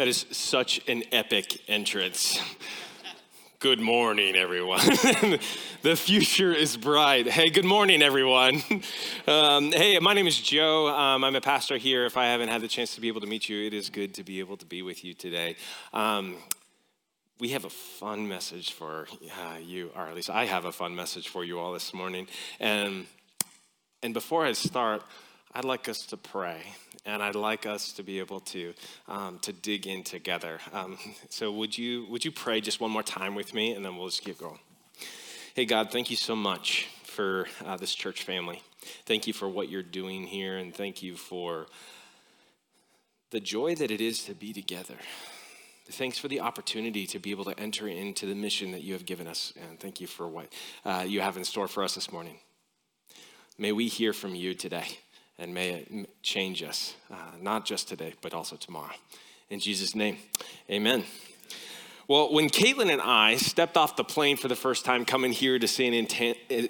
That is such an epic entrance. Good morning, everyone. the future is bright. Hey, good morning, everyone. Um, hey, my name is Joe. Um, I'm a pastor here. If I haven't had the chance to be able to meet you, it is good to be able to be with you today. Um, we have a fun message for uh, you, or at least I have a fun message for you all this morning. And, and before I start, I'd like us to pray, and I'd like us to be able to um, to dig in together. Um, so, would you would you pray just one more time with me, and then we'll just keep going. Hey, God, thank you so much for uh, this church family. Thank you for what you're doing here, and thank you for the joy that it is to be together. Thanks for the opportunity to be able to enter into the mission that you have given us, and thank you for what uh, you have in store for us this morning. May we hear from you today and may it change us, uh, not just today, but also tomorrow. In Jesus' name, amen. Well, when Caitlin and I stepped off the plane for the first time coming here to San,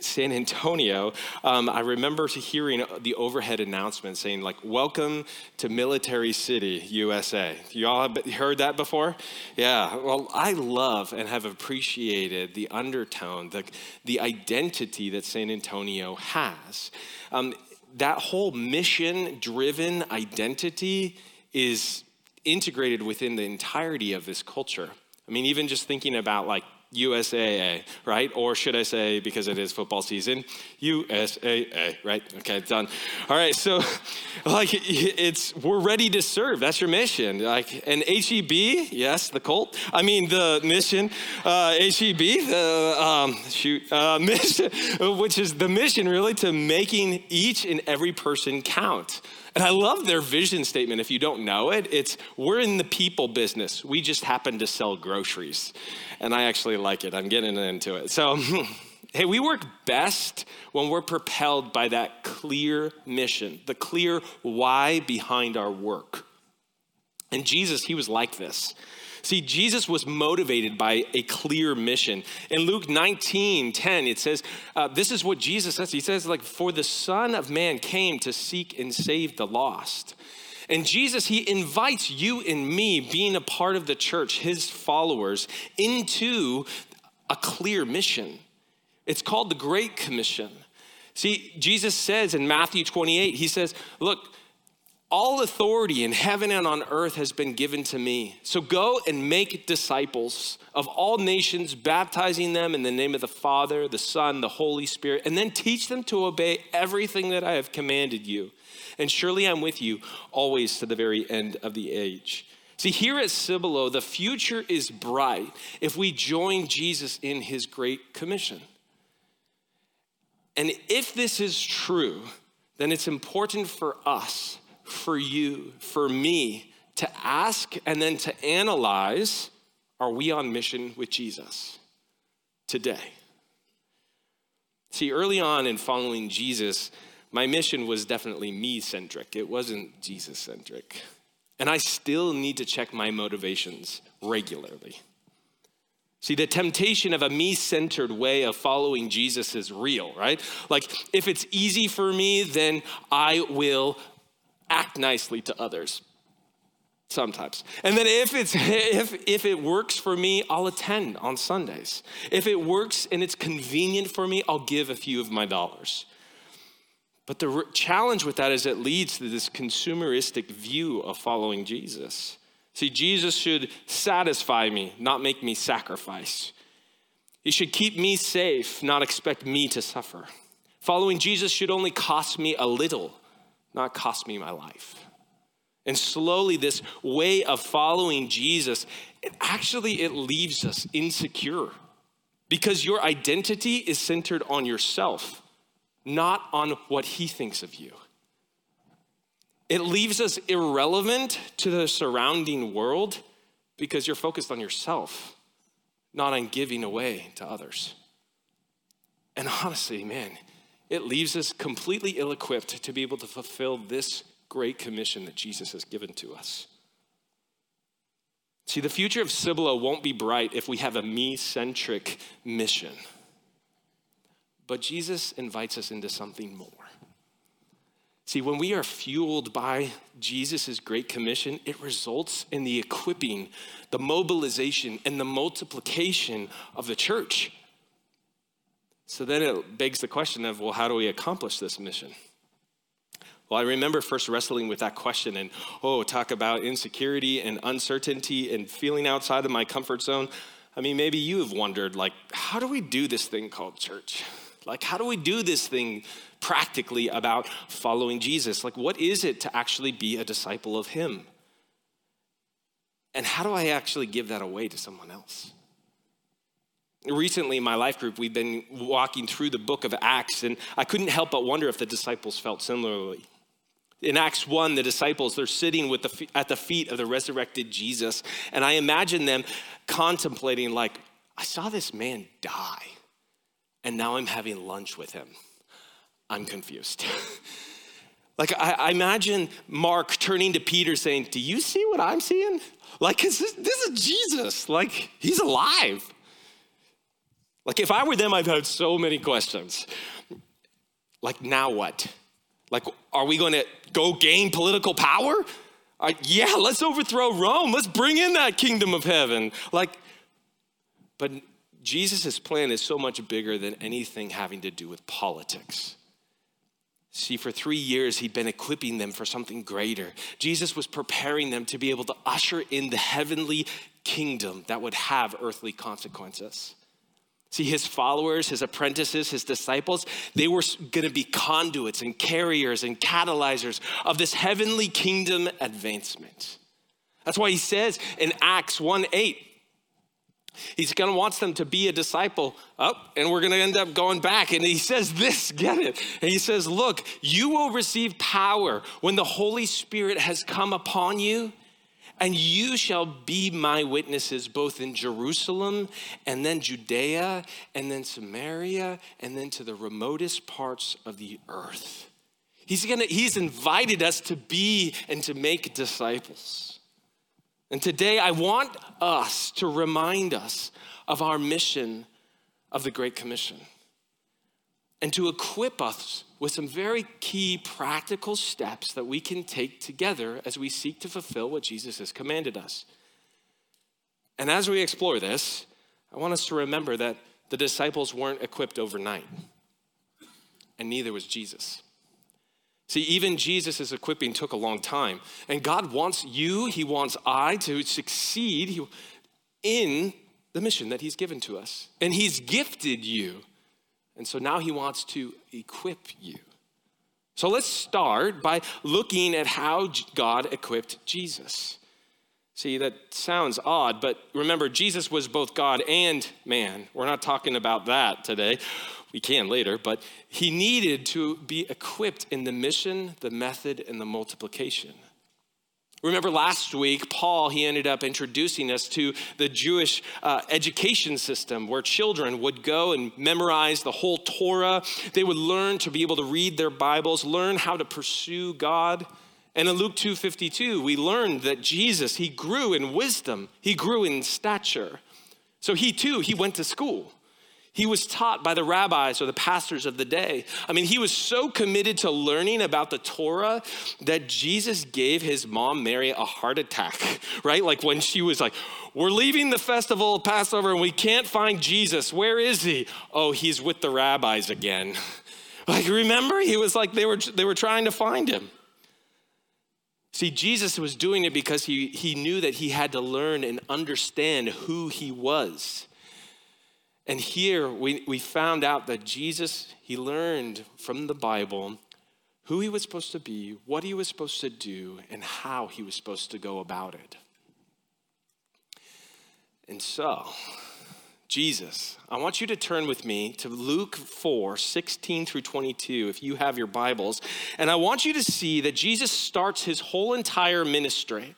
San Antonio, um, I remember hearing the overhead announcement saying, like, welcome to Military City, USA. You all have heard that before? Yeah. Well, I love and have appreciated the undertone, the, the identity that San Antonio has. Um, that whole mission driven identity is integrated within the entirety of this culture. I mean, even just thinking about like USAA, right? Or should I say, because it is football season, UTSA, right? Okay, done. All right, so like it's we're ready to serve. That's your mission. Like an HEB, yes, the cult. I mean the mission, uh, HEB, the um, shoot uh, mission, which is the mission really to making each and every person count. And I love their vision statement. If you don't know it, it's we're in the people business. We just happen to sell groceries. And I actually like it. I'm getting into it. So, hey, we work best when we're propelled by that clear mission, the clear why behind our work. And Jesus, he was like this. See, Jesus was motivated by a clear mission. In Luke 19 10, it says, uh, This is what Jesus says. He says, like, for the Son of Man came to seek and save the lost. And Jesus, he invites you and me, being a part of the church, his followers, into a clear mission. It's called the Great Commission. See, Jesus says in Matthew 28, he says, Look, all authority in heaven and on earth has been given to me. So go and make disciples of all nations, baptizing them in the name of the Father, the Son, the Holy Spirit, and then teach them to obey everything that I have commanded you. And surely I'm with you always to the very end of the age. See, here at Cibolo, the future is bright if we join Jesus in his great commission. And if this is true, then it's important for us for you, for me, to ask and then to analyze are we on mission with Jesus today? See, early on in following Jesus, my mission was definitely me centric, it wasn't Jesus centric. And I still need to check my motivations regularly. See, the temptation of a me centered way of following Jesus is real, right? Like, if it's easy for me, then I will act nicely to others sometimes. And then if it's if if it works for me i'll attend on sundays. If it works and it's convenient for me i'll give a few of my dollars. But the challenge with that is it leads to this consumeristic view of following jesus. See jesus should satisfy me not make me sacrifice. He should keep me safe not expect me to suffer. Following jesus should only cost me a little not cost me my life. And slowly, this way of following Jesus, it actually it leaves us insecure because your identity is centered on yourself, not on what he thinks of you. It leaves us irrelevant to the surrounding world because you're focused on yourself, not on giving away to others. And honestly, man, it leaves us completely ill equipped to be able to fulfill this great commission that Jesus has given to us. See, the future of Cibolo won't be bright if we have a me centric mission. But Jesus invites us into something more. See, when we are fueled by Jesus' great commission, it results in the equipping, the mobilization, and the multiplication of the church. So then it begs the question of well, how do we accomplish this mission? Well, I remember first wrestling with that question and, oh, talk about insecurity and uncertainty and feeling outside of my comfort zone. I mean, maybe you have wondered, like, how do we do this thing called church? Like, how do we do this thing practically about following Jesus? Like, what is it to actually be a disciple of Him? And how do I actually give that away to someone else? Recently, in my life group, we've been walking through the book of Acts, and I couldn't help but wonder if the disciples felt similarly. In Acts 1, the disciples, they're sitting with the, at the feet of the resurrected Jesus, and I imagine them contemplating, like, I saw this man die and now I'm having lunch with him. I'm confused. like, I, imagine Mark turning to Peter saying, Do you see what I'm seeing? Like, this, this is Jesus. Like, he's alive. Like, if I were them, I've had so many questions. Like, now what? Like, are we going to go gain political power? Uh, yeah, let's overthrow Rome. Let's bring in that kingdom of heaven. Like, but Jesus' plan is so much bigger than anything having to do with politics. See, for three years, he'd been equipping them for something greater. Jesus was preparing them to be able to usher in the heavenly kingdom that would have earthly consequences. See, his followers, his apprentices, his disciples, they were going to be conduits and carriers and catalyzers of this heavenly kingdom advancement. That's why he says in Acts 1 8, He's going to wants them to be a disciple. Up, oh, and we're going to end up going back. And he says this, get it? And he says, Look, you will receive power when the Holy Spirit has come upon you, and you shall be my witnesses both in Jerusalem and then Judea and then Samaria and then to the remotest parts of the earth. He's gonna, he's invited us to be and to make disciples. And today I want us to remind us of our mission of the Great Commission and to equip us with some very key practical steps that we can take together as we seek to fulfill what Jesus has commanded us. And as we explore this, I want us to remember that the disciples weren't equipped overnight, and neither was Jesus. See, even Jesus' equipping took a long time. And God wants you, He wants I to succeed in the mission that He's given to us. And He's gifted you. And so now He wants to equip you. So let's start by looking at how God equipped Jesus. See, that sounds odd, but remember, Jesus was both God and man. We're not talking about that today. We can later, but he needed to be equipped in the mission, the method, and the multiplication. Remember last week, Paul, he ended up introducing us to the Jewish uh, education system where children would go and memorize the whole Torah. They would learn to be able to read their Bibles, learn how to pursue God. And in Luke 2:52, we learned that Jesus, he grew in wisdom, he grew in stature. So he too, he went to school. He was taught by the rabbis or the pastors of the day. I mean, he was so committed to learning about the Torah that Jesus gave his mom, Mary, a heart attack, right? Like when she was like, We're leaving the festival of Passover and we can't find Jesus. Where is he? Oh, he's with the rabbis again. Like, remember? He was like, they were, they were trying to find him. See, Jesus was doing it because he, he knew that he had to learn and understand who he was. And here we, we found out that Jesus, he learned from the Bible who he was supposed to be, what he was supposed to do, and how he was supposed to go about it. And so, Jesus, I want you to turn with me to Luke 4 16 through 22, if you have your Bibles. And I want you to see that Jesus starts his whole entire ministry.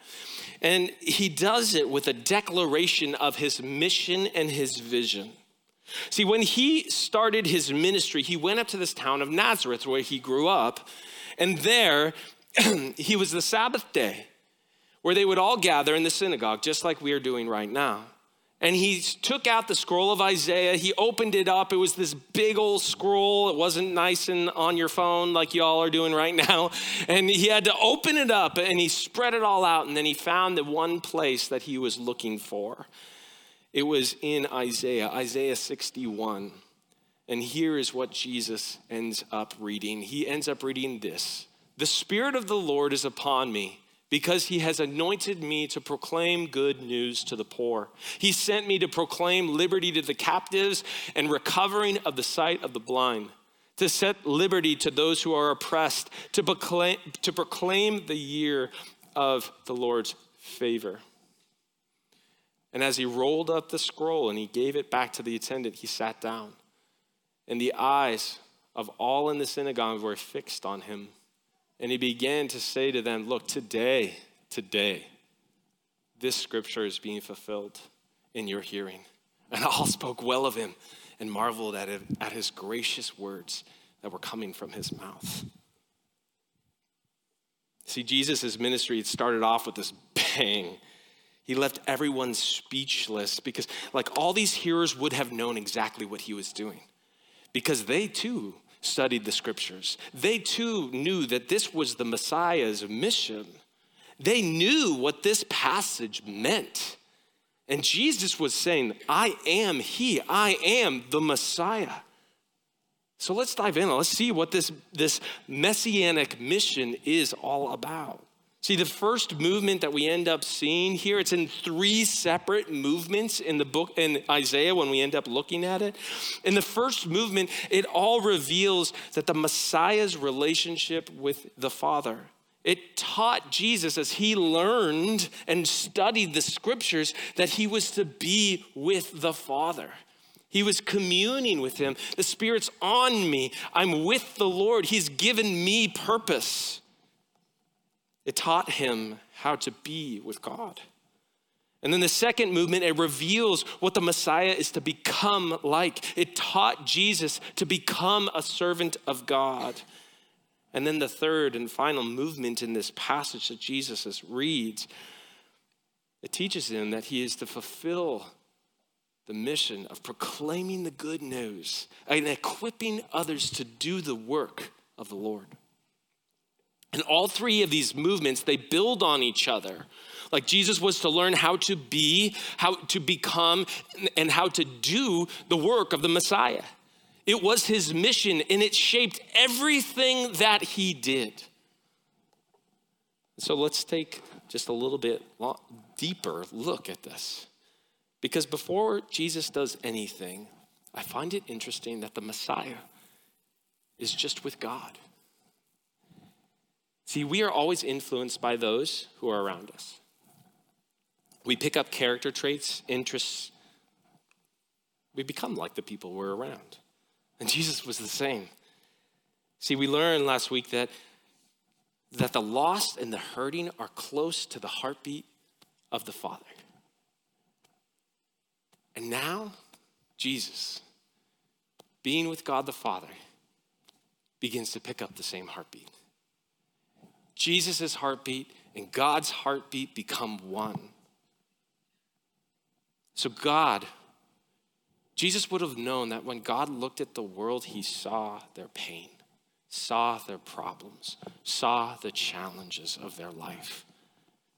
And he does it with a declaration of his mission and his vision. See, when he started his ministry, he went up to this town of Nazareth where he grew up, and there he was the Sabbath day where they would all gather in the synagogue, just like we are doing right now. and he took out the scroll of Isaiah. He opened it up. It was this big old scroll. It wasn't nice and on your phone like y'all are doing right now. And he had to open it up and he spread it all out. And then he found the one place that he was looking for. It was in Isaiah, Isaiah 61. And here is what Jesus ends up reading. He ends up reading this The Spirit of the Lord is upon me because he has anointed me to proclaim good news to the poor. He sent me to proclaim liberty to the captives and recovering of the sight of the blind, to set liberty to those who are oppressed, to proclaim, to proclaim the year of the Lord's favor. And as he rolled up the scroll and he gave it back to the attendant, he sat down. And the eyes of all in the synagogue were fixed on him. And he began to say to them, Look, today, today, this scripture is being fulfilled in your hearing. And all spoke well of him and marveled at, it, at his gracious words that were coming from his mouth. See, Jesus' ministry, it started off with this bang. He left everyone speechless because, like, all these hearers would have known exactly what he was doing because they too studied the scriptures. They too knew that this was the Messiah's mission. They knew what this passage meant. And Jesus was saying, I am He, I am the Messiah. So let's dive in. Let's see what this, this messianic mission is all about. See, the first movement that we end up seeing here, it's in three separate movements in the book in Isaiah when we end up looking at it. In the first movement, it all reveals that the Messiah's relationship with the Father. It taught Jesus as he learned and studied the scriptures that he was to be with the Father. He was communing with him. The Spirit's on me. I'm with the Lord. He's given me purpose. It taught him how to be with God. And then the second movement, it reveals what the Messiah is to become like. It taught Jesus to become a servant of God. And then the third and final movement in this passage that Jesus reads, it teaches him that he is to fulfill the mission of proclaiming the good news and equipping others to do the work of the Lord. And all three of these movements, they build on each other. Like Jesus was to learn how to be, how to become, and how to do the work of the Messiah. It was his mission and it shaped everything that he did. So let's take just a little bit deeper look at this. Because before Jesus does anything, I find it interesting that the Messiah is just with God. See, we are always influenced by those who are around us. We pick up character traits, interests. We become like the people we're around. And Jesus was the same. See, we learned last week that, that the lost and the hurting are close to the heartbeat of the Father. And now, Jesus, being with God the Father, begins to pick up the same heartbeat. Jesus' heartbeat and God's heartbeat become one. So, God, Jesus would have known that when God looked at the world, he saw their pain, saw their problems, saw the challenges of their life.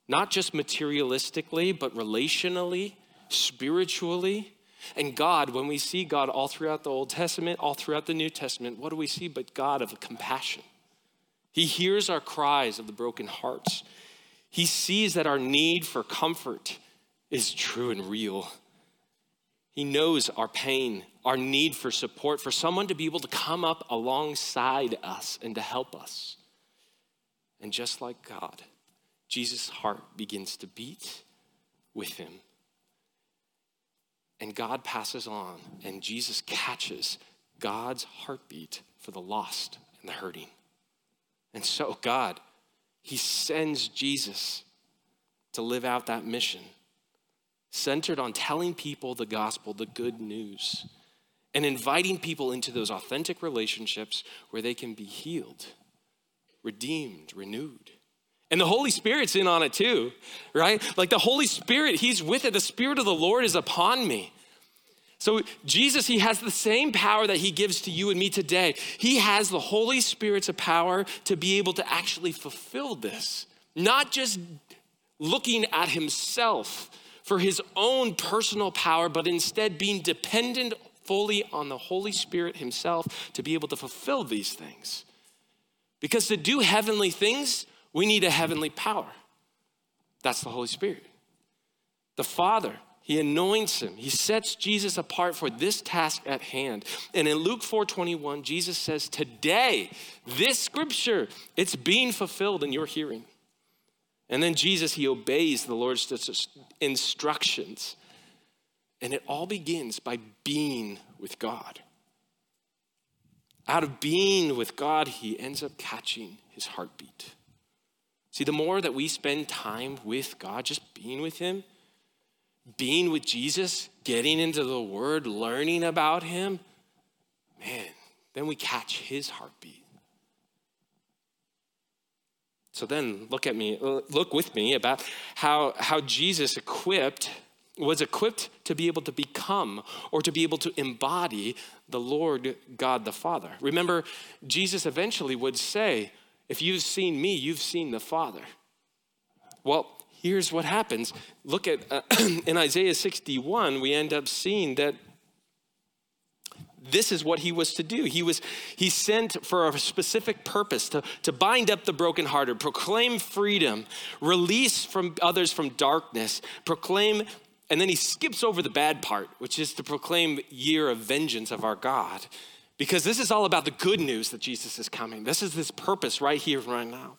Not just materialistically, but relationally, spiritually. And God, when we see God all throughout the Old Testament, all throughout the New Testament, what do we see but God of compassion? He hears our cries of the broken hearts. He sees that our need for comfort is true and real. He knows our pain, our need for support, for someone to be able to come up alongside us and to help us. And just like God, Jesus' heart begins to beat with him. And God passes on, and Jesus catches God's heartbeat for the lost and the hurting. And so, God, He sends Jesus to live out that mission, centered on telling people the gospel, the good news, and inviting people into those authentic relationships where they can be healed, redeemed, renewed, And the Holy Spirit's in on it too, right? Like the Holy Spirit, He's with it. The Spirit of the Lord is upon me. So, Jesus, He has the same power that He gives to you and me today. He has the Holy Spirit's power to be able to actually fulfill this, not just looking at Himself for His own personal power, but instead being dependent fully on the Holy Spirit Himself to be able to fulfill these things. Because to do heavenly things, we need a heavenly power. That's the Holy Spirit. The Father, He anoints him. He sets Jesus apart for this task at hand. And in Luke 4:21, Jesus says, "Today, this scripture, it's being fulfilled in your hearing." And then Jesus, he obeys the Lord's instructions. And it all begins by being with God. Out of being with God, he ends up catching his heartbeat. See, the more that we spend time with God, just being with Him, being with Jesus, getting into the Word, learning about Him, man, then we catch His heartbeat. So then look at me, look with me about how, how Jesus equipped, was equipped to be able to become or to be able to embody the Lord God the Father. Remember, Jesus eventually would say, if you've seen me, you've seen the Father. Well, here's what happens. Look at uh, in Isaiah 61, we end up seeing that this is what he was to do. He was he sent for a specific purpose to, to bind up the brokenhearted, proclaim freedom, release from others from darkness, proclaim, and then he skips over the bad part, which is to proclaim year of vengeance of our God. Because this is all about the good news that Jesus is coming. This is his purpose right here, right now.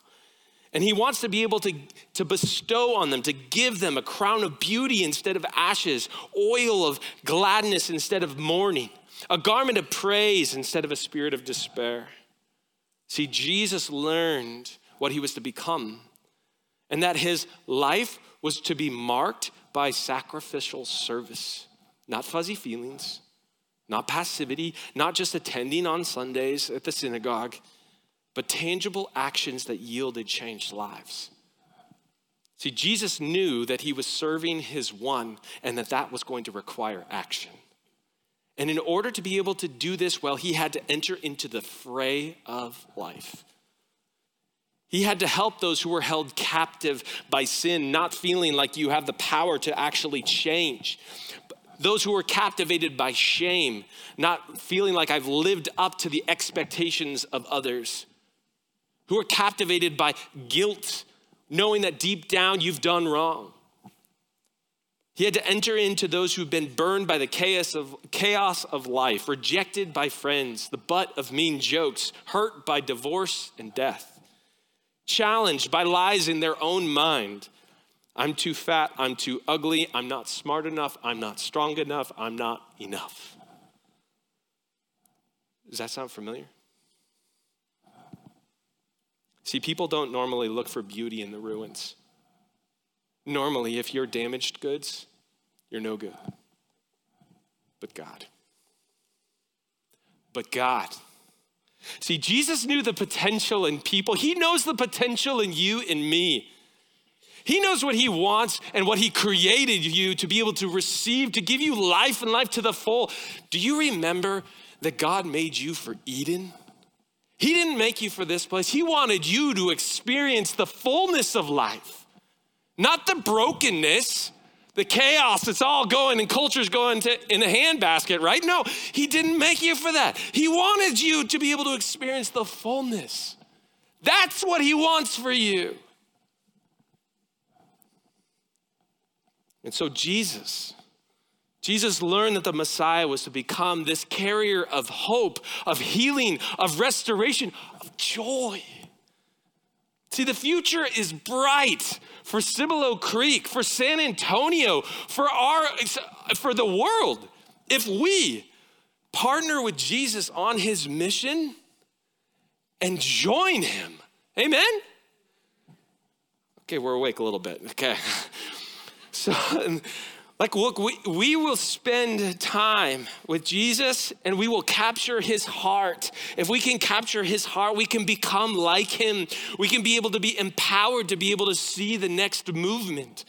And he wants to be able to, to bestow on them, to give them a crown of beauty instead of ashes, oil of gladness instead of mourning, a garment of praise instead of a spirit of despair. See, Jesus learned what he was to become, and that his life was to be marked by sacrificial service, not fuzzy feelings, not passivity, not just attending on Sundays at the synagogue, but tangible actions that yielded changed lives. See, Jesus knew that he was serving his one and that that was going to require action. And in order to be able to do this well, he had to enter into the fray of life. He had to help those who were held captive by sin, not feeling like you have the power to actually change those who were captivated by shame, not feeling like I've lived up to the expectations of others, who are captivated by guilt, knowing that deep down you've done wrong. He had to enter into those who've been burned by the chaos of, chaos of life, rejected by friends, the butt of mean jokes, hurt by divorce and death, challenged by lies in their own mind, I'm too fat, I'm too ugly, I'm not smart enough, I'm not strong enough, I'm not enough. Does that sound familiar? See, people don't normally look for beauty in the ruins. Normally, if you're damaged goods, you're no good. But God. But God. See, Jesus knew the potential in people. He knows the potential in you and me. He knows what He wants and what He created you to be able to receive, to give you life and life to the full. Do you remember that God made you for Eden? He didn't make you for this place. He wanted you to experience the fullness of life, not the brokenness, the chaos that's all going and culture's going to, in a handbasket, right? No, He didn't make you for that. He wanted you to be able to experience the fullness. That's what He wants for you. And so Jesus, Jesus learned that the Messiah was to become this carrier of hope, of healing, of restoration, of joy. See, the future is bright for Cibolo Creek, for San Antonio, for our for the world. If we partner with Jesus on his mission and join him. Amen. Okay, we're awake a little bit. Okay. So Like, look, we, we will spend time with Jesus and we will capture his heart. If we can capture his heart, we can become like him. We can be able to be empowered to be able to see the next movement,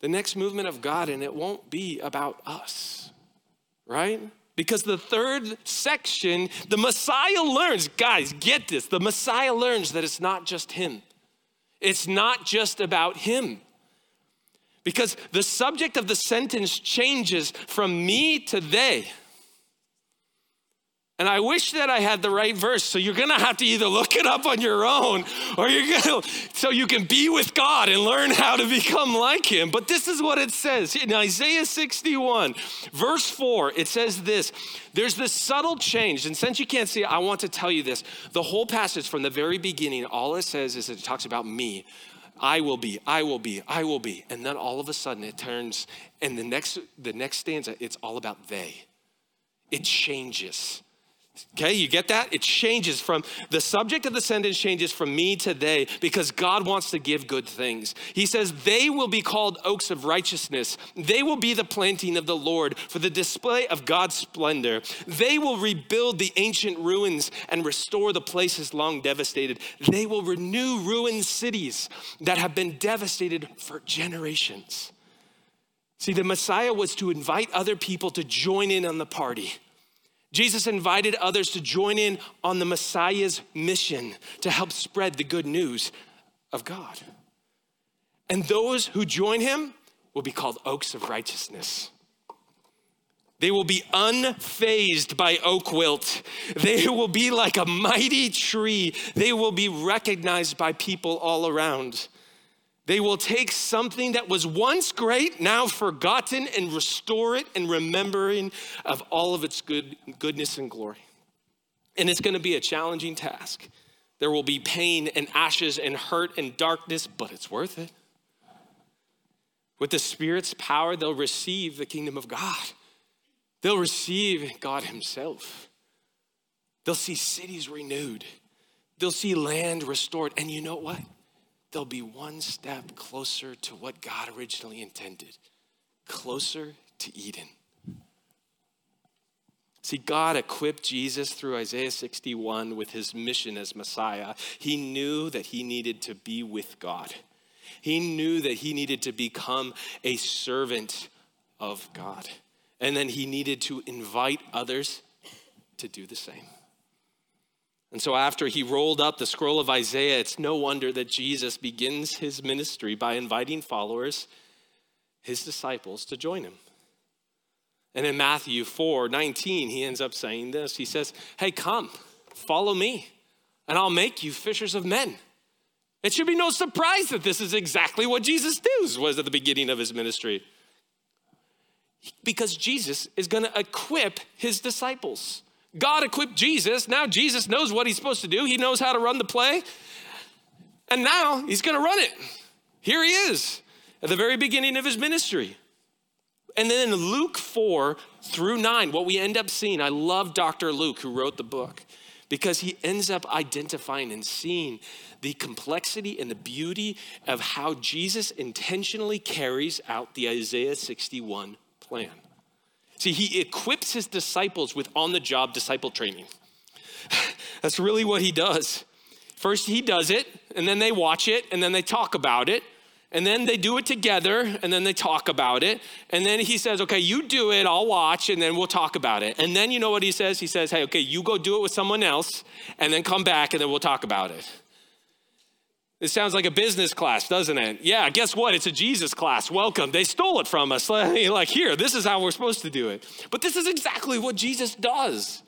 the next movement of God, and it won't be about us, right? Because the third section, the Messiah learns, guys, get this the Messiah learns that it's not just him, it's not just about him. Because the subject of the sentence changes from me to they. And I wish that I had the right verse. So you're gonna have to either look it up on your own or you're gonna, so you can be with God and learn how to become like Him. But this is what it says in Isaiah 61, verse 4. It says this there's this subtle change. And since you can't see it, I want to tell you this. The whole passage from the very beginning, all it says is it talks about me. I will be, I will be, I will be. And then all of a sudden it turns, and the next, the next stanza, it's all about they. It changes. Okay, you get that? It changes from the subject of the sentence changes from me to they because God wants to give good things. He says, They will be called oaks of righteousness. They will be the planting of the Lord for the display of God's splendor. They will rebuild the ancient ruins and restore the places long devastated. They will renew ruined cities that have been devastated for generations. See, the Messiah was to invite other people to join in on the party. Jesus invited others to join in on the Messiah's mission to help spread the good news of God. And those who join him will be called oaks of righteousness. They will be unfazed by oak wilt. They will be like a mighty tree. They will be recognized by people all around. They will take something that was once great, now forgotten, and restore it and remembering of all of its good, goodness and glory. And it's going to be a challenging task. There will be pain and ashes and hurt and darkness, but it's worth it. With the Spirit's power, they'll receive the kingdom of God. They'll receive God Himself. They'll see cities renewed. They'll see land restored. And you know what? They'll be one step closer to what God originally intended, closer to Eden. See, God equipped Jesus through Isaiah 61 with his mission as Messiah. He knew that he needed to be with God. He knew that he needed to become a servant of God. And then he needed to invite others to do the same. And so, after he rolled up the scroll of Isaiah, it's no wonder that Jesus begins his ministry by inviting followers, his disciples, to join him. And in Matthew 4 19, he ends up saying this He says, Hey, come, follow me, and I'll make you fishers of men. It should be no surprise that this is exactly what Jesus does was at the beginning of his ministry. Because Jesus is going to equip his disciples. God equipped Jesus. Now Jesus knows what he's supposed to do. He knows how to run the play. And now he's going to run it. Here he is at the very beginning of his ministry. And then in Luke 4 through 9, what we end up seeing, I love Dr. Luke who wrote the book because he ends up identifying and seeing the complexity and the beauty of how Jesus intentionally carries out the Isaiah 61 plan. See, he equips his disciples with on the job disciple training. That's really what he does. First, he does it, and then they watch it, and then they talk about it, and then they do it together, and then they talk about it. And then he says, Okay, you do it, I'll watch, and then we'll talk about it. And then you know what he says? He says, Hey, okay, you go do it with someone else, and then come back, and then we'll talk about it. It sounds like a business class, doesn't it? Yeah, guess what? It's a Jesus class. Welcome. They stole it from us. Like, here, this is how we're supposed to do it. But this is exactly what Jesus does.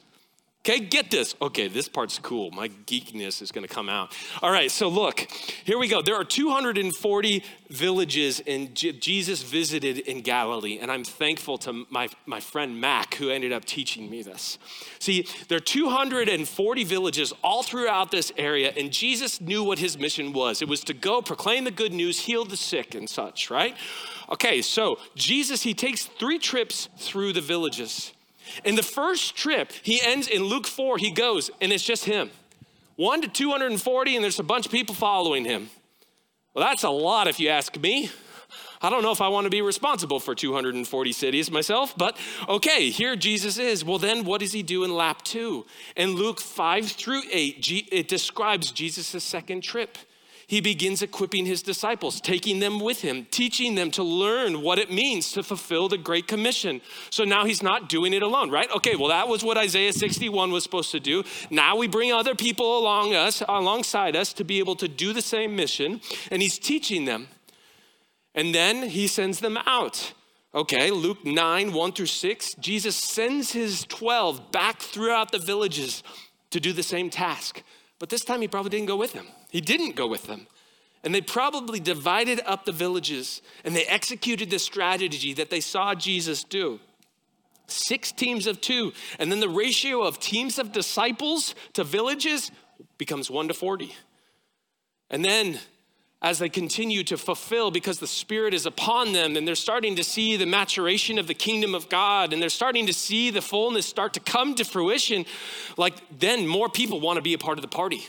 Okay, get this. Okay, this part's cool. My geekiness is going to come out. All right, so look, here we go. There are 240 villages in J- Jesus visited in Galilee, and I'm thankful to my, my friend Mac who ended up teaching me this. See, there are 240 villages all throughout this area, and Jesus knew what his mission was. It was to go proclaim the good news, heal the sick, and such, right? Okay, so Jesus, he takes three trips through the villages. In the first trip, he ends in Luke 4, he goes, and it's just him. One to 240, and there's a bunch of people following him. Well, that's a lot if you ask me. I don't know if I want to be responsible for 240 cities myself, but okay, here Jesus is. Well, then what does he do in lap two? In Luke 5 through 8, it describes Jesus' second trip he begins equipping his disciples, taking them with him, teaching them to learn what it means to fulfill the Great Commission. So now he's not doing it alone, right? Okay, well, that was what Isaiah 61 was supposed to do. Now we bring other people along us, alongside us to be able to do the same mission, and he's teaching them. And then he sends them out. Okay, Luke 9, 1 through 6, Jesus sends his 12 back throughout the villages to do the same task. But this time he probably didn't go with them. He didn't go with them. And they probably divided up the villages and they executed the strategy that they saw Jesus do. Six teams of two. And then the ratio of teams of disciples to villages becomes one to 40. And then as they continue to fulfill because the Spirit is upon them and they're starting to see the maturation of the kingdom of God and they're starting to see the fullness start to come to fruition, like then more people want to be a part of the party.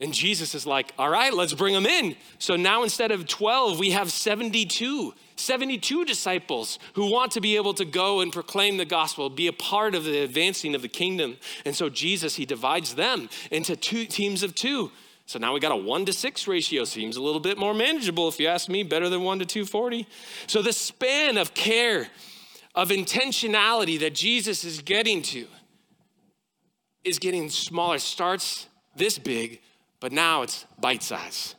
And Jesus is like, all right, let's bring them in. So now instead of 12, we have 72. 72 disciples who want to be able to go and proclaim the gospel, be a part of the advancing of the kingdom. And so Jesus, he divides them into two teams of two. So now we got a one to six ratio. Seems a little bit more manageable, if you ask me, better than one to 240. So the span of care, of intentionality that Jesus is getting to is getting smaller. Starts this big, but now it's bite size.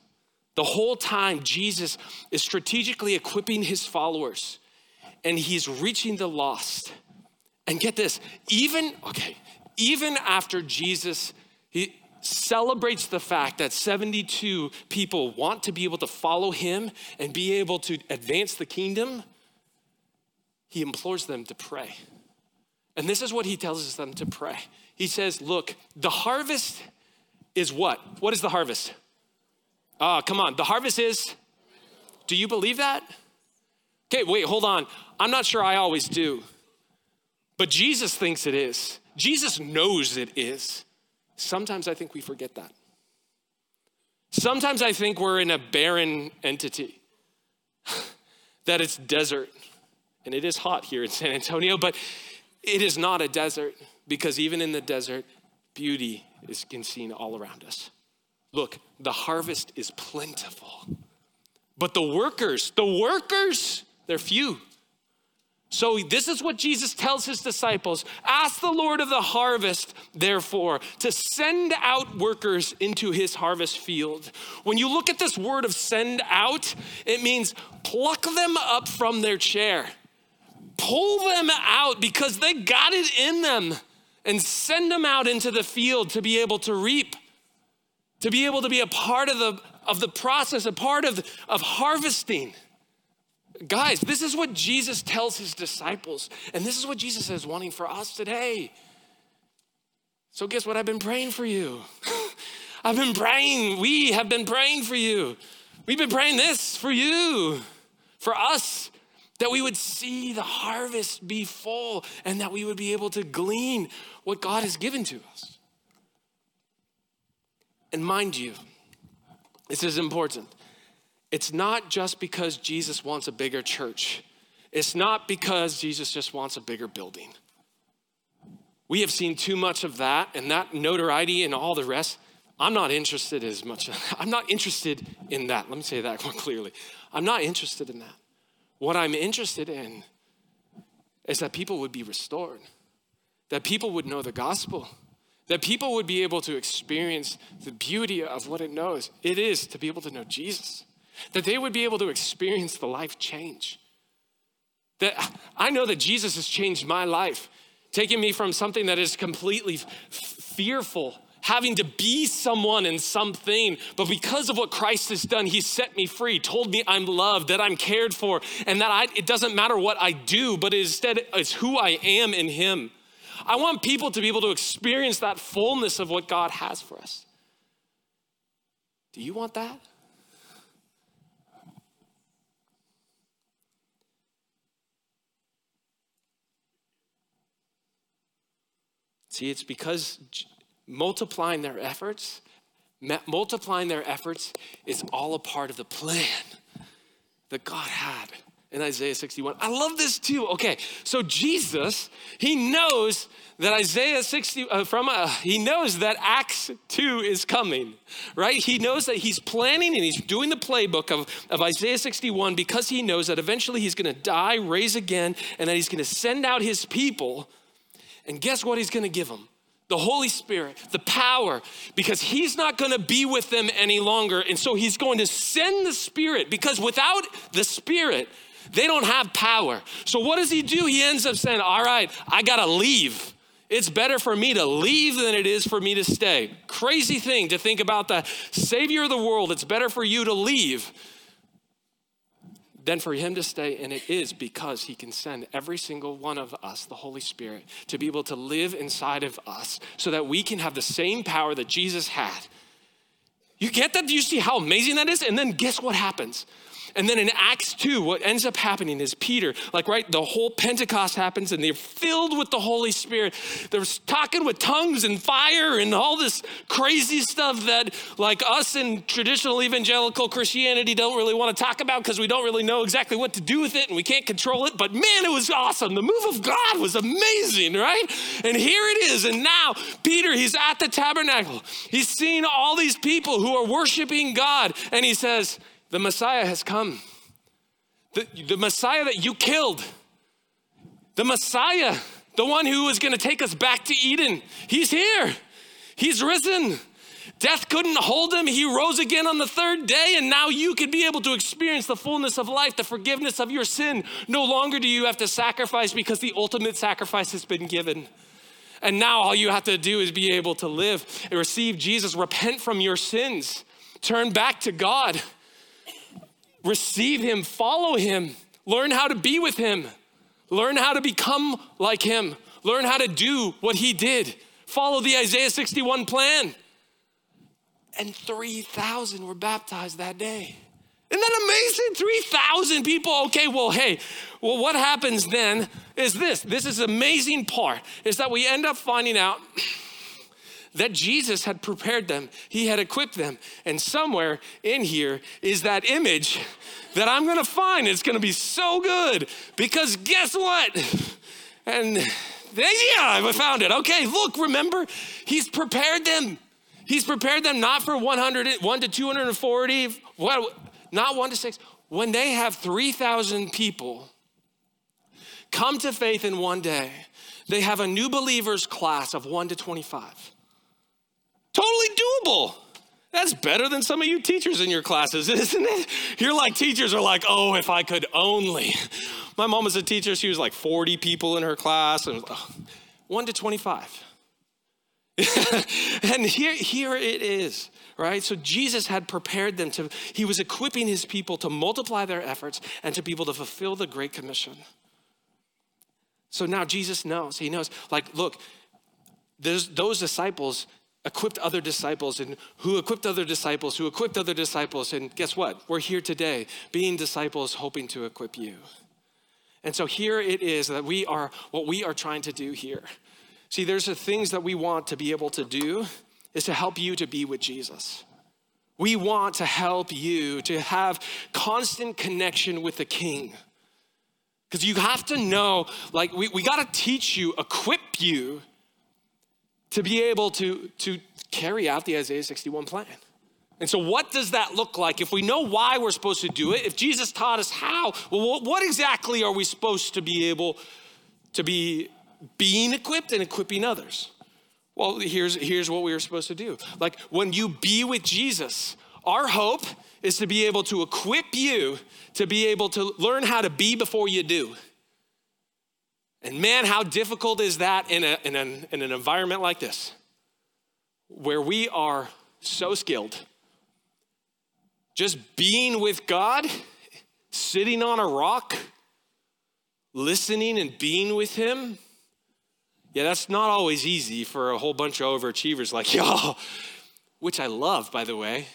The whole time, Jesus is strategically equipping his followers and he's reaching the lost. And get this, even, okay, even after Jesus, he, celebrates the fact that 72 people want to be able to follow him and be able to advance the kingdom, he implores them to pray. And this is what he tells them to pray. He says, Look, the harvest is what? What is the harvest? Ah, come on. The harvest is, do you believe that? Okay, wait, hold on. I'm not sure I always do. But Jesus thinks it is. Jesus knows it is. Sometimes I think we forget that. Sometimes I think we're in a barren entity, that it's desert. And it is hot here in San Antonio, but it is not a desert because even in the desert, beauty is can seen all around us. Look, the harvest is plentiful, but the workers, the workers, they're few. So, this is what Jesus tells his disciples Ask the Lord of the harvest, therefore, to send out workers into his harvest field. When you look at this word of send out, it means pluck them up from their chair, pull them out because they got it in them, and send them out into the field to be able to reap, to be able to be a part of the, of the process, a part of, of harvesting. Guys, this is what Jesus tells his disciples, and this is what Jesus is wanting for us today. So, guess what? I've been praying for you. I've been praying, we have been praying for you. We've been praying this for you, for us, that we would see the harvest be full and that we would be able to glean what God has given to us. And mind you, this is important. It's not just because Jesus wants a bigger church. It's not because Jesus just wants a bigger building. We have seen too much of that and that notoriety and all the rest. I'm not interested as much. I'm not interested in that. Let me say that more clearly. I'm not interested in that. What I'm interested in is that people would be restored, that people would know the gospel, that people would be able to experience the beauty of what it knows. It is to be able to know Jesus that they would be able to experience the life change. That I know that Jesus has changed my life, taking me from something that is completely f- fearful, having to be someone and something, but because of what Christ has done, He set me free, told me I'm loved, that I'm cared for, and that I, it doesn't matter what I do, but instead it's who I am in Him. I want people to be able to experience that fullness of what God has for us. Do you want that? See, it's because multiplying their efforts, multiplying their efforts is all a part of the plan that God had in Isaiah 61. I love this too. Okay, so Jesus, he knows that Isaiah 60 uh, from uh, he knows that Acts 2 is coming, right? He knows that he's planning and he's doing the playbook of, of Isaiah 61 because he knows that eventually he's to die, raise again, and that he's to send out his people. And guess what he's to give them? The Holy Spirit, the power, because He's not gonna be with them any longer. And so He's going to send the Spirit, because without the Spirit, they don't have power. So what does He do? He ends up saying, All right, I gotta leave. It's better for me to leave than it is for me to stay. Crazy thing to think about the Savior of the world. It's better for you to leave than for him to stay, and it is because he can send every single one of us, the Holy Spirit, to be able to live inside of us so that we can have the same power that Jesus had. You get that? Do you see how amazing that is? And then guess what happens? And then in Acts 2, what ends up happening is Peter, like, right, the whole Pentecost happens and they're filled with the Holy Spirit. They're talking with tongues and fire and all this crazy stuff that, like, us in traditional evangelical Christianity don't really want to talk about because we don't really know exactly what to do with it and we can't control it. But man, it was awesome. The move of God was amazing, right? And here it is. And now, Peter, he's at the tabernacle. He's seeing all these people who are worshiping God. And he says, the Messiah has come. The, the Messiah that you killed. The Messiah, the one who is going to take us back to Eden. He's here. He's risen. Death couldn't hold him. He rose again on the third day, and now you can be able to experience the fullness of life, the forgiveness of your sin. No longer do you have to sacrifice because the ultimate sacrifice has been given. And now all you have to do is be able to live and receive Jesus, repent from your sins, turn back to God receive him, follow him, learn how to be with him, learn how to become like him, learn how to do what he did, follow the Isaiah 61 plan. And 3,000 were baptized that day. Isn't that amazing? 3,000 people. Okay, well, hey, well, what happens then is this. This is amazing part is that we end up finding out that Jesus had prepared them, He had equipped them. And somewhere in here is that image that I'm gonna find. It's gonna be so good because guess what? And yeah, I found it. Okay, look, remember, He's prepared them. He's prepared them not for 100, 1 to 240, not 1 to 6. When they have 3,000 people come to faith in one day, they have a new believers class of 1 to 25. Totally doable. That's better than some of you teachers in your classes, isn't it? You're like, teachers are like, oh, if I could only. My mom was a teacher, she was like 40 people in her class, and oh, 1 to 25. and here, here it is, right? So Jesus had prepared them to, he was equipping his people to multiply their efforts and to be able to fulfill the Great Commission. So now Jesus knows, he knows, like, look, those disciples equipped other disciples and who equipped other disciples who equipped other disciples and guess what? We're here today being disciples hoping to equip you. And so here it is that we are what we are trying to do here. See there's the things that we want to be able to do is to help you to be with jesus. We want to help you to have constant connection with the king. Because you have to know like we, we got to teach you equip you to be able to, to carry out the Isaiah 61 plan. And so, what does that look like? If we know why we're supposed to do it, if Jesus taught us how, well, what exactly are we supposed to be able to be being equipped and equipping others? Well, here's, here's what we are supposed to do. Like when you be with Jesus, our hope is to be able to equip you to be able to learn how to be before you do. And man, how difficult is that in, a, in, an, in an environment like this, where we are so skilled. Just being with God, sitting on a rock, listening and being with Him. Yeah, that's not always easy for a whole bunch of overachievers like y'all, which I love, by the way.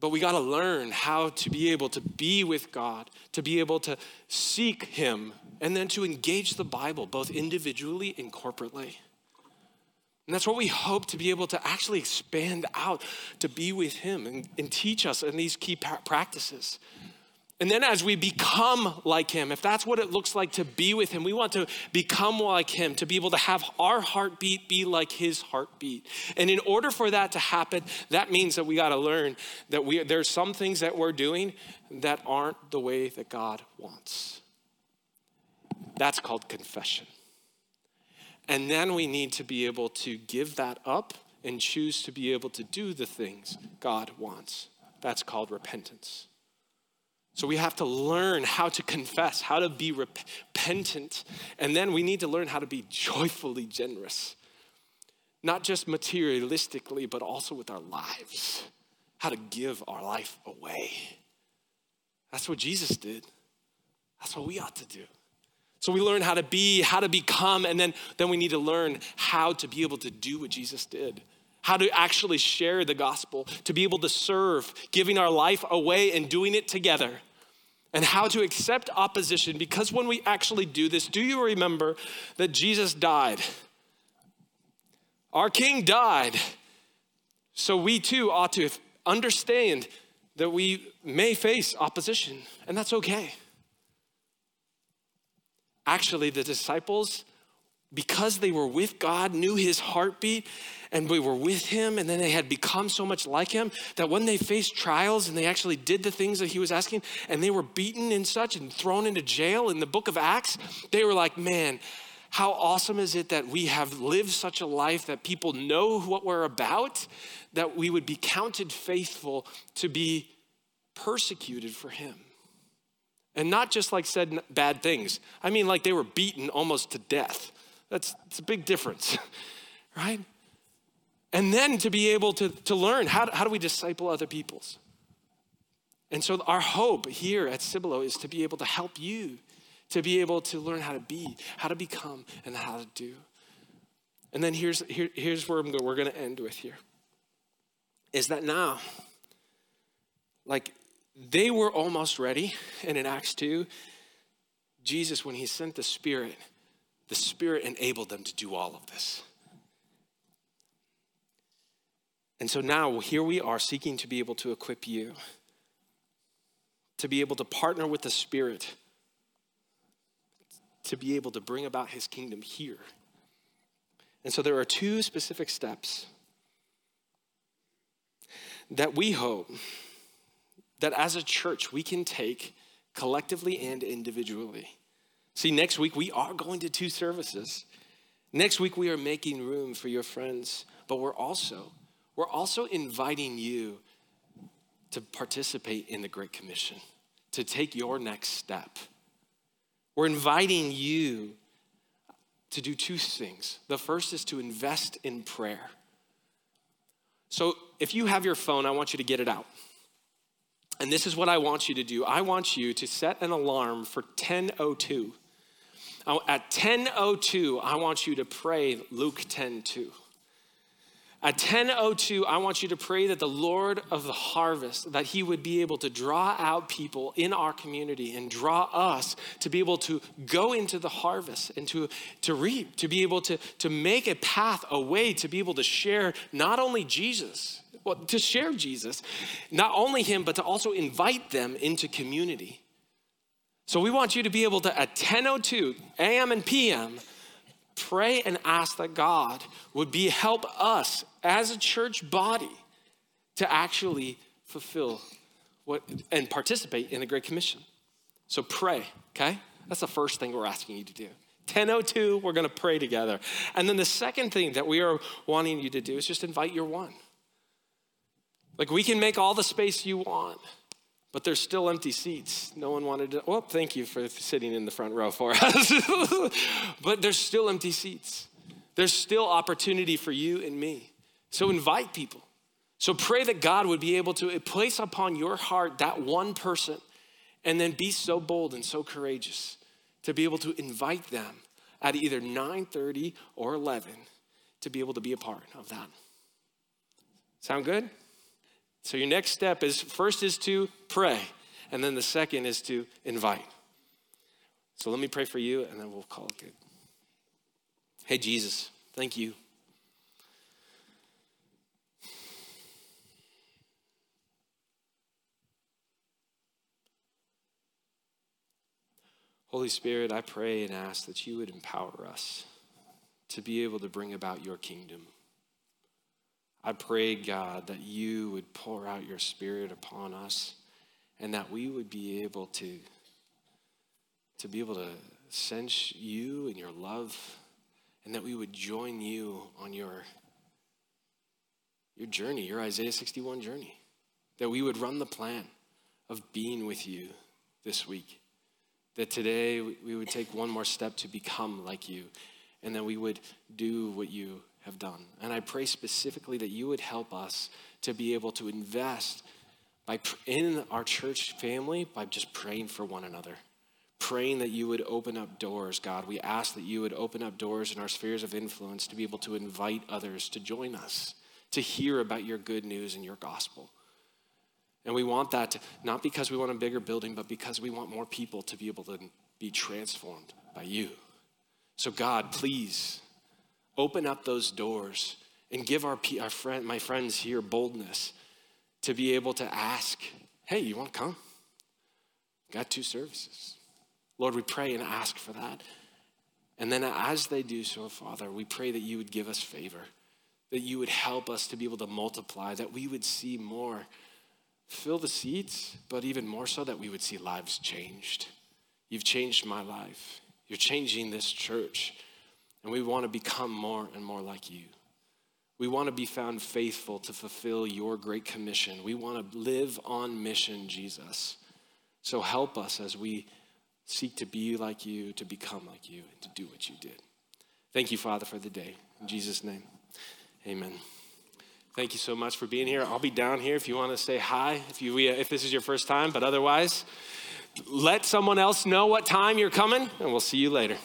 But we got to learn how to be able to be with God, to be able to seek Him, and then to engage the Bible both individually and corporately. And that's what we hope to be able to actually expand out to be with Him and, and teach us in these key practices. And then as we become like him, if that's what it looks like to be with him, we want to become like him, to be able to have our heartbeat be like his heartbeat. And in order for that to happen, that means that we got to learn that we there's some things that we're doing that aren't the way that God wants. That's called confession. And then we need to be able to give that up and choose to be able to do the things God wants. That's called repentance. So we have to learn how to confess, how to be repentant, and then we need to learn how to be joyfully generous. Not just materialistically, but also with our lives. How to give our life away. That's what Jesus did. That's what we ought to do. So we learn how to be, how to become, and then, then we need to learn how to be able to do what Jesus did how to actually share the gospel, to be able to serve, giving our life away and doing it together, and how to accept opposition. Because when we actually do this, do you remember that Jesus died? Our King died. So we too ought to understand that we may face opposition, and that's okay. Actually, the disciples because they were with God, knew his heartbeat, and we were with him, and then they had become so much like him that when they faced trials and they actually did the things that he was asking, and they were beaten and such and thrown into jail in the book of Acts, they were like, man, how awesome is it that we have lived such a life that people know what we're about, that we would be counted faithful to be persecuted for him. And not just like said bad things. I mean, like they were beaten almost to death. That's, that's a big difference, right? And then to be able to, to learn how, how do we disciple other peoples? And so our hope here at Cibolo is to be able to help you to be able to learn how to be, how to become, and how to do. And then here's, here, here's where we're going to end with here is that now, like they were almost ready, and in Acts 2, Jesus, when he sent the Spirit, the Spirit enabled them to do all of this. And so now here we are seeking to be able to equip you, to be able to partner with the Spirit, to be able to bring about His kingdom here. And so there are two specific steps that we hope that as a church we can take collectively and individually. See, next week we are going to two services. Next week we are making room for your friends, but we're also we're also inviting you to participate in the Great Commission, to take your next step. We're inviting you to do two things. The first is to invest in prayer. So if you have your phone, I want you to get it out. And this is what I want you to do. I want you to set an alarm for 1002. At 1002, I want you to pray Luke 10:2. At 10:02, I want you to pray that the Lord of the harvest that he would be able to draw out people in our community and draw us to be able to go into the harvest and to, to reap, to be able to, to make a path, a way to be able to share not only Jesus, well, to share Jesus, not only him, but to also invite them into community. So we want you to be able to, at 10.02 a.m. and p.m., pray and ask that God would be help us as a church body to actually fulfill what and participate in the Great Commission. So pray, okay? That's the first thing we're asking you to do. 1002, we're gonna pray together. And then the second thing that we are wanting you to do is just invite your one. Like we can make all the space you want, but there's still empty seats. No one wanted to. Well, thank you for sitting in the front row for us. but there's still empty seats. There's still opportunity for you and me. So invite people. So pray that God would be able to place upon your heart that one person and then be so bold and so courageous to be able to invite them at either 9:30 or 11 to be able to be a part of that. Sound good? So your next step is first is to pray, and then the second is to invite. So let me pray for you, and then we'll call it good. Hey, Jesus, thank you. Holy Spirit, I pray and ask that you would empower us to be able to bring about your kingdom. I pray, God, that you would pour out your spirit upon us and that we would be able to, to be able to sense you and your love and that we would join you on your, your journey, your Isaiah 61 journey. That we would run the plan of being with you this week. That today we would take one more step to become like you and that we would do what you have done. And I pray specifically that you would help us to be able to invest by, in our church family by just praying for one another. Praying that you would open up doors, God. We ask that you would open up doors in our spheres of influence to be able to invite others to join us, to hear about your good news and your gospel. And we want that to, not because we want a bigger building, but because we want more people to be able to be transformed by you. So, God, please open up those doors and give our, our friend, my friends here boldness to be able to ask, hey, you want to come? Got two services. Lord, we pray and ask for that. And then as they do so, Father, we pray that you would give us favor, that you would help us to be able to multiply, that we would see more. Fill the seats, but even more so that we would see lives changed. You've changed my life. You're changing this church. And we want to become more and more like you. We want to be found faithful to fulfill your great commission. We want to live on mission, Jesus. So help us as we seek to be like you, to become like you, and to do what you did. Thank you, Father, for the day. In Jesus' name, amen. Thank you so much for being here. I'll be down here if you want to say hi, if, you, if this is your first time, but otherwise, let someone else know what time you're coming, and we'll see you later.